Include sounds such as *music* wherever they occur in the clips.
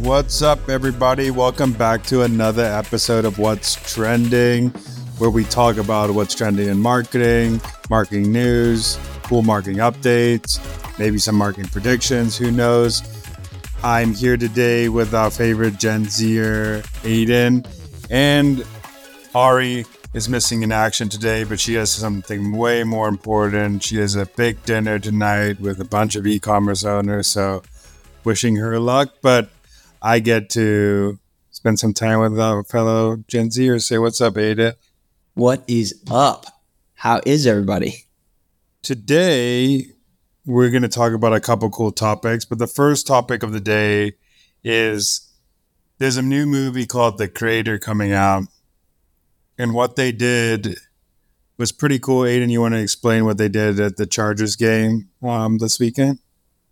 What's up, everybody? Welcome back to another episode of What's Trending, where we talk about what's trending in marketing, marketing news, cool marketing updates, maybe some marketing predictions. Who knows? I'm here today with our favorite Gen Zer, Aidan, and Ari is missing in action today, but she has something way more important. She has a big dinner tonight with a bunch of e commerce owners. So, wishing her luck. But I get to spend some time with a fellow Gen Z or say, What's up, Ada? What is up? How is everybody? Today, we're going to talk about a couple cool topics, but the first topic of the day is there's a new movie called The Creator coming out. And what they did was pretty cool. Aidan, you want to explain what they did at the Chargers game um, this weekend?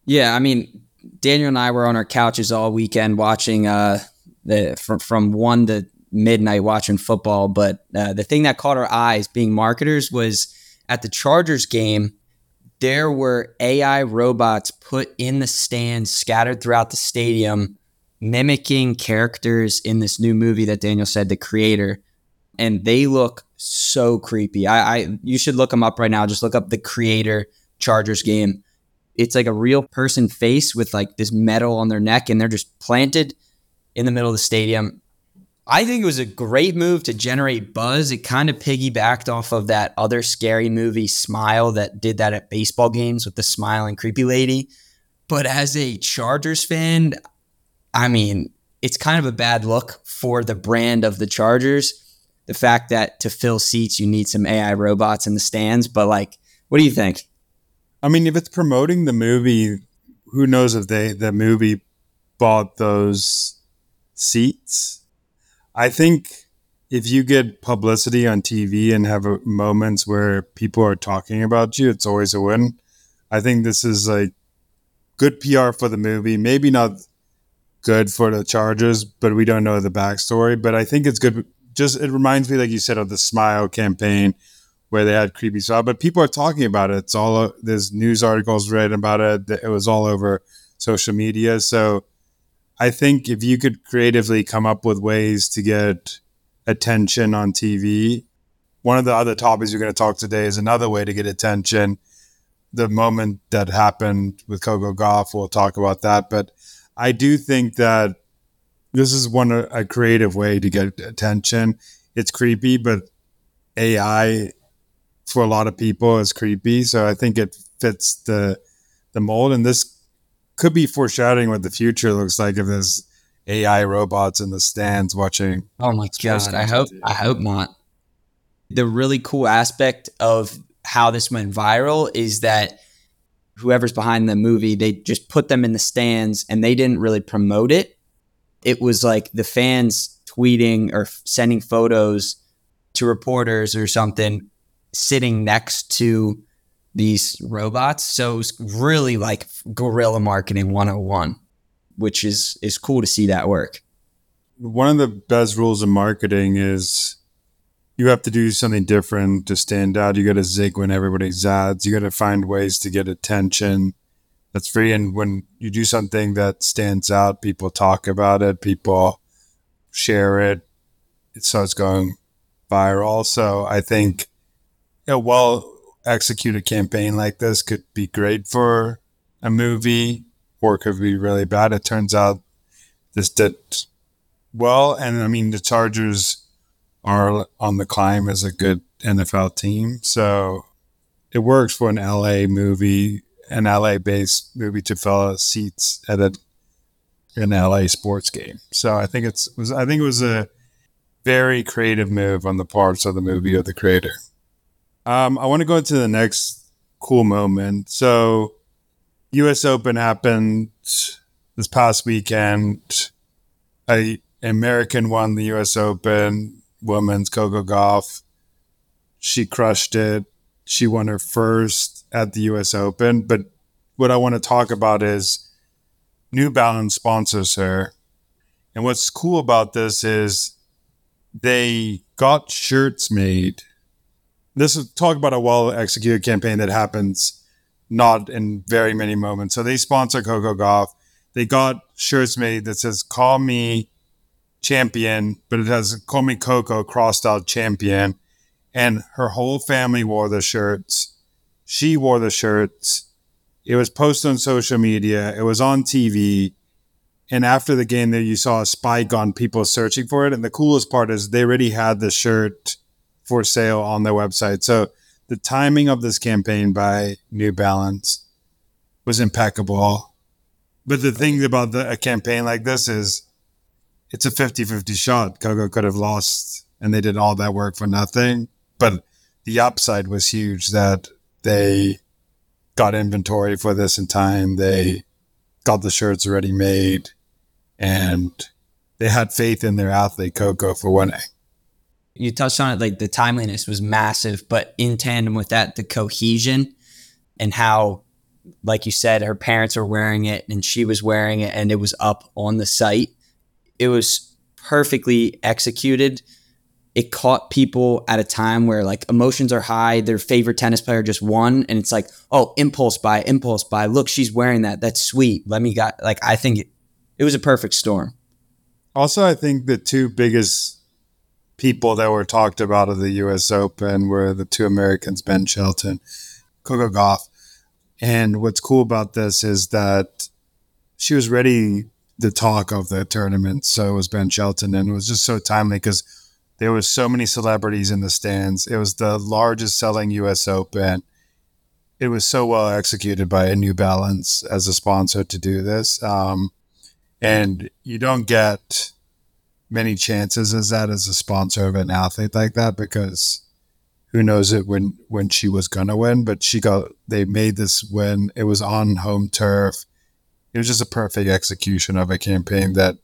Yeah, I mean, Daniel and I were on our couches all weekend watching uh, the from, from one to midnight watching football. But uh, the thing that caught our eyes, being marketers, was at the Chargers game. There were AI robots put in the stands, scattered throughout the stadium, mimicking characters in this new movie that Daniel said, the creator, and they look so creepy. I, I you should look them up right now. Just look up the creator Chargers game it's like a real person face with like this metal on their neck and they're just planted in the middle of the stadium. I think it was a great move to generate buzz. It kind of piggybacked off of that other scary movie, Smile, that did that at baseball games with the smiling creepy lady. But as a Chargers fan, I mean, it's kind of a bad look for the brand of the Chargers. The fact that to fill seats, you need some AI robots in the stands. But, like, what do you think? I mean, if it's promoting the movie, who knows if they the movie bought those seats? I think if you get publicity on TV and have a, moments where people are talking about you, it's always a win. I think this is like good PR for the movie. Maybe not good for the Chargers, but we don't know the backstory. But I think it's good. Just it reminds me, like you said, of the Smile campaign where they had creepy stuff. But people are talking about it. It's all uh, there's news articles written about it. It was all over social media. So I think if you could creatively come up with ways to get attention on TV, one of the other topics you're going to talk today is another way to get attention. The moment that happened with Coco Gauff, we'll talk about that. But I do think that this is one a creative way to get attention. It's creepy, but AI for a lot of people is creepy. So I think it fits the the mold, and this could be foreshadowing what the future looks like if there's AI robots in the stands watching. Oh my god! I hope I hope not. The really cool aspect of how this went viral is that whoever's behind the movie, they just put them in the stands and they didn't really promote it. It was like the fans tweeting or sending photos to reporters or something sitting next to these robots. So it was really like guerrilla marketing 101, which is is cool to see that work. One of the best rules of marketing is you have to do something different to stand out. You got to zig when everybody zags. You got to find ways to get attention that's free. And when you do something that stands out, people talk about it, people share it. It starts going viral. So I think a well executed campaign like this could be great for a movie or could be really bad. It turns out this did well. And I mean, the Chargers are on the climb as a good NFL team. So it works for an LA movie, an LA based movie to fill seats at a, an LA sports game. So I think it's was I think it was a very creative move on the parts of the movie or the creator. Um, I want to go into the next cool moment. So, U.S. Open happened this past weekend. A American won the U.S. Open. women's Coco Gauff. She crushed it. She won her first at the US Open. But what I want to talk about is New Balance sponsors her. And what's cool about this is they got shirts made. This is talk about a well executed campaign that happens not in very many moments. So they sponsor Coco Gauff. They got shirts made that says "Call me champion," but it has "Call me Coco" crossed out champion. And her whole family wore the shirts. She wore the shirts. It was posted on social media. It was on TV. And after the game, there you saw a spike on people searching for it. And the coolest part is they already had the shirt for sale on their website. So the timing of this campaign by New Balance was impeccable. But the thing about the, a campaign like this is it's a 50 50 shot. Coco could have lost and they did all that work for nothing. But the upside was huge that they got inventory for this in time. They got the shirts already made and they had faith in their athlete Coco for winning. You touched on it, like the timeliness was massive, but in tandem with that, the cohesion and how, like you said, her parents were wearing it and she was wearing it and it was up on the site. It was perfectly executed. It caught people at a time where like emotions are high. Their favorite tennis player just won, and it's like, oh, impulse buy, impulse buy. Look, she's wearing that. That's sweet. Let me got like I think it, it was a perfect storm. Also, I think the two biggest people that were talked about at the U.S. Open were the two Americans, Ben Shelton, Coco Gauff. And what's cool about this is that she was ready the talk of the tournament. So was Ben Shelton, and it was just so timely because there was so many celebrities in the stands. It was the largest selling U.S. Open. It was so well executed by a New Balance as a sponsor to do this. Um, and you don't get many chances as that as a sponsor of an athlete like that because who knows it when when she was gonna win but she got they made this win. It was on home turf. It was just a perfect execution of a campaign that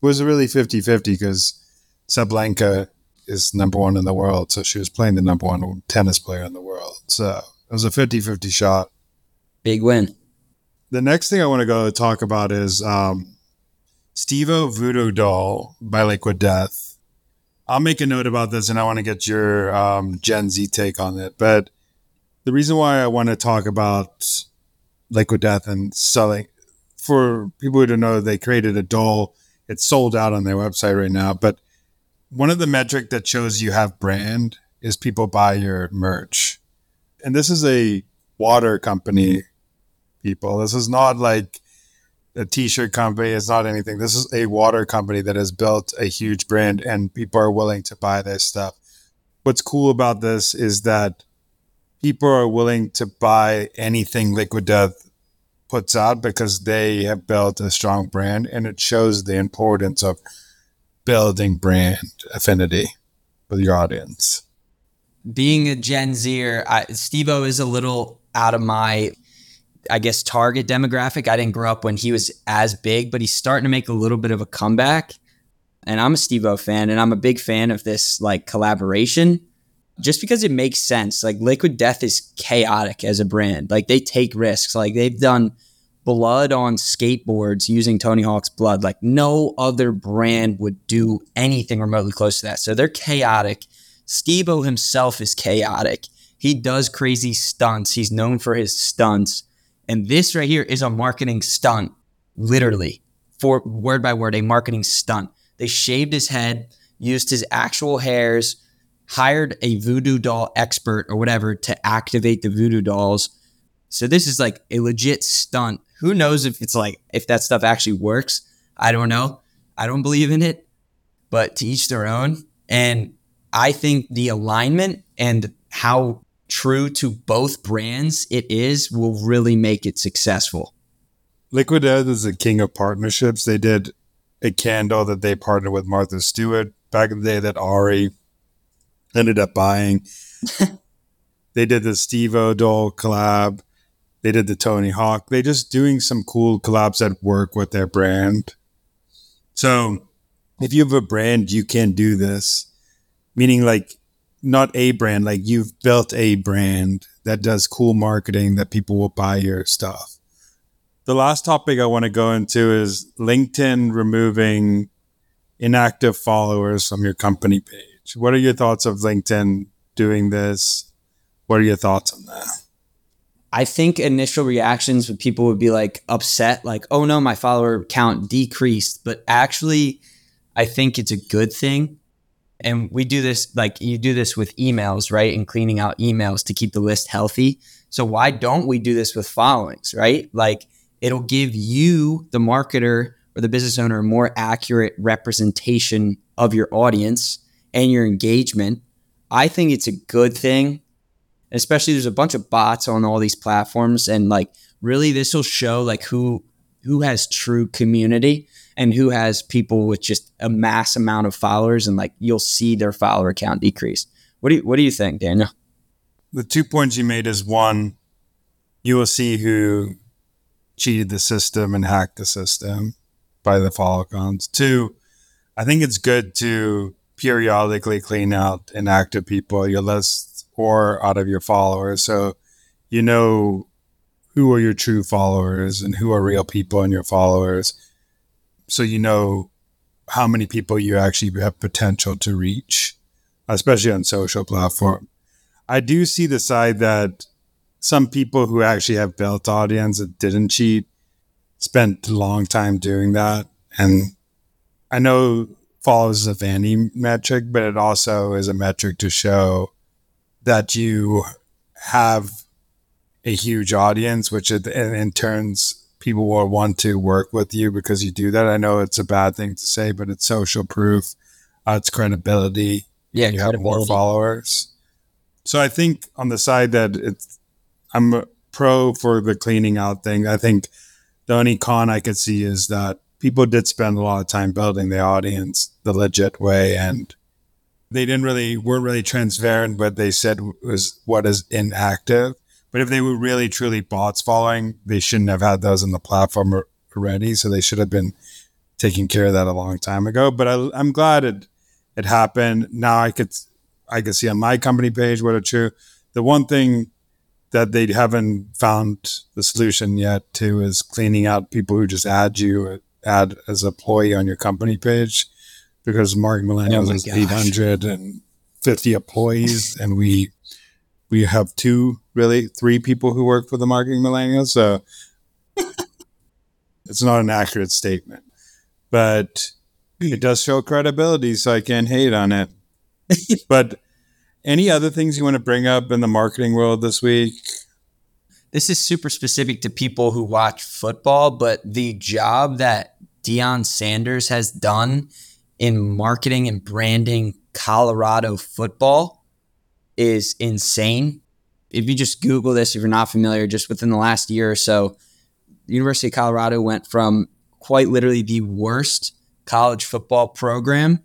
was really 50-50 because Sabalenka is number one in the world so she was playing the number one tennis player in the world. So it was a 50-50 shot. Big win. The next thing I want to go talk about is um, Steve-O Voodoo Doll by Liquid Death. I'll make a note about this and I want to get your um, Gen Z take on it. But the reason why I want to talk about Liquid Death and selling, for people who don't know, they created a doll. It's sold out on their website right now. But one of the metric that shows you have brand is people buy your merch. And this is a water company people. This is not like a t-shirt company. It's not anything. This is a water company that has built a huge brand and people are willing to buy their stuff. What's cool about this is that people are willing to buy anything Liquid Death puts out because they have built a strong brand and it shows the importance of building brand affinity with your audience. Being a Gen Zer, Steve-O is a little out of my I guess, target demographic. I didn't grow up when he was as big, but he's starting to make a little bit of a comeback. And I'm a Steve-O fan, and I'm a big fan of this like collaboration just because it makes sense. Like Liquid Death is chaotic as a brand. Like they take risks. Like they've done blood on skateboards using Tony Hawk's blood. Like no other brand would do anything remotely close to that. So they're chaotic. Steve himself is chaotic. He does crazy stunts. He's known for his stunts. And this right here is a marketing stunt, literally, for word by word, a marketing stunt. They shaved his head, used his actual hairs, hired a voodoo doll expert or whatever to activate the voodoo dolls. So this is like a legit stunt. Who knows if it's like if that stuff actually works? I don't know. I don't believe in it, but to each their own. And I think the alignment and how true to both brands it is will really make it successful. Liquid Death is a king of partnerships. They did a candle that they partnered with Martha Stewart back in the day that Ari ended up buying. *laughs* they did the Steve Doll collab. They did the Tony Hawk. They just doing some cool collabs that work with their brand. So if you have a brand, you can do this. meaning like not a brand, like you've built a brand that does cool marketing that people will buy your stuff. The last topic I want to go into is LinkedIn removing inactive followers from your company page. What are your thoughts of LinkedIn doing this? What are your thoughts on that? I think initial reactions with people would be like upset, like, oh no, my follower count decreased. But actually, I think it's a good thing. And we do this, like, you do this with emails, right? And cleaning out emails to keep the list healthy. So, why don't we do this with followings, right? Like, it'll give you, the marketer or the business owner, a more accurate representation of your audience and your engagement. I think it's a good thing especially there's a bunch of bots on all these platforms and like really this will show like who who has true community and who has people with just a mass amount of followers and like you'll see their follower count decrease what do you what do you think daniel the two points you made is one you will see who cheated the system and hacked the system by the follow counts two i think it's good to periodically clean out inactive people your list or out of your followers. So you know who are your true followers and who are real people in your followers. So you know how many people you actually have potential to reach, especially on social platform. I do see the side that some people who actually have built audience that didn't cheat spent a long time doing that. And I know follows a vanity metric, but it also is a metric to show that you have a huge audience, which in, in turns people will want to work with you because you do that. I know it's a bad thing to say, but it's social proof. Uh, it's credibility. Yeah, you have more followers. So I think on the side that it's, I'm pro for the cleaning out thing. I think the only con I could see is that people did spend a lot of time building the audience the legit way, and they didn't really weren't really transparent what they said was what is inactive. But if they were really truly bots following, they shouldn't have had those on the platform already. So they should have been taking care of that a long time ago. But I, I'm glad it it happened. Now I could I could see on my company page what are true. The one thing that they haven't found the solution yet to is cleaning out people who just add you add as a employee on your company page because Mark Millennials oh has 850 employees, and we we have two, really three people who work for the Marketing Millennials. So *laughs* it's not an accurate statement, but it does show credibility, so I can't hate on it. *laughs* but any other things you want to bring up in the marketing world this week? This is super specific to people who watch football, but the job that Deion Sanders has done in marketing and branding Colorado football is insane. If you just Google this, if you're not familiar, just within the last year or so, the University of Colorado went from quite literally the worst college football program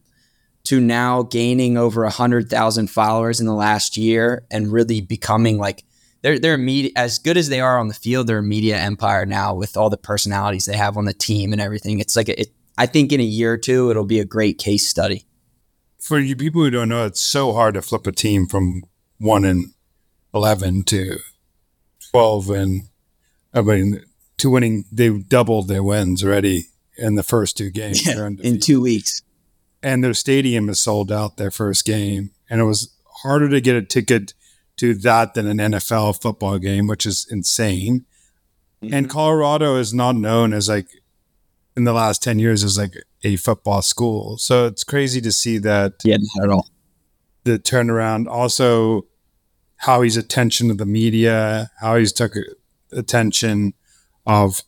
to now gaining over 100,000 followers in the last year and really becoming like they're they're media as good as they are on the field. They're a media empire now with all the personalities they have on the team and everything. It's like a, it, I think in a year or two, it'll be a great case study. For you people who don't know, it's so hard to flip a team from one and 11 to 12 and I mean, to winning, they doubled their wins already in the first two games. Yeah, in two weeks. And their stadium is sold out their first game. And it was harder to get a ticket to that than an NFL football game, which is insane. Mm-hmm. And Colorado is not known as like in the last 10 years as like a football school. So it's crazy to see that. Yeah, not at all. The turnaround. Also, how he's attention to the media, how he's took attention of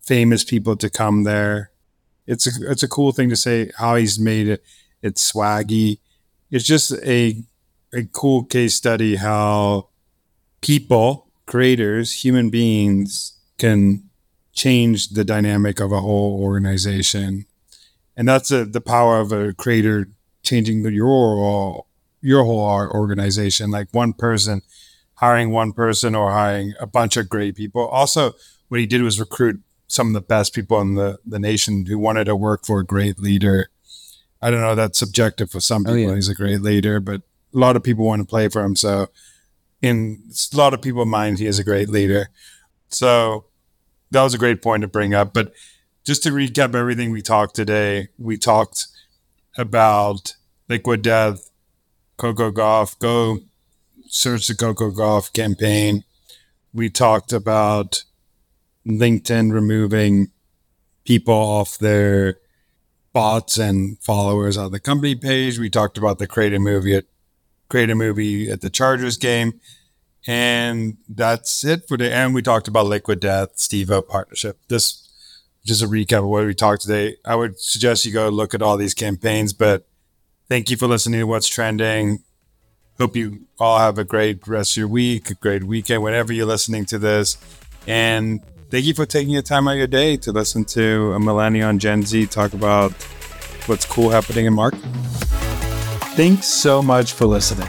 famous people to come there. It's a, it's a cool thing to say how he's made it. It's swaggy. It's just a, a cool case study how people, creators, human beings can change the dynamic of a whole organization. And that's a, the power of a creator changing the, your your whole organization. Like one person hiring one person or hiring a bunch of great people. Also, what he did was recruit some of the best people in the, the nation who wanted to work for a great leader. I don't know. That's subjective for some oh, people. Oh, yeah. He's a great leader, but a lot of people want to play for him. So, in a lot of people's mind, he is a great leader. So, that was a great point to bring up. But just to recap everything we talked today, we talked about Liquid Death, Coco Gauff, Go search the Coco Gauff campaign. We talked about LinkedIn removing people off their bots and followers on the company page. We talked about the Creator movie at Creator movie at the Chargers game. And that's it for the and we talked about Liquid Death, Steve-O partnership. This just a recap of what we talked today. I would suggest you go look at all these campaigns, but thank you for listening to what's trending. Hope you all have a great rest of your week, a great weekend, whenever you're listening to this. And thank you for taking your time out of your day to listen to a millennial and Gen Z talk about what's cool happening in marketing. Thanks so much for listening.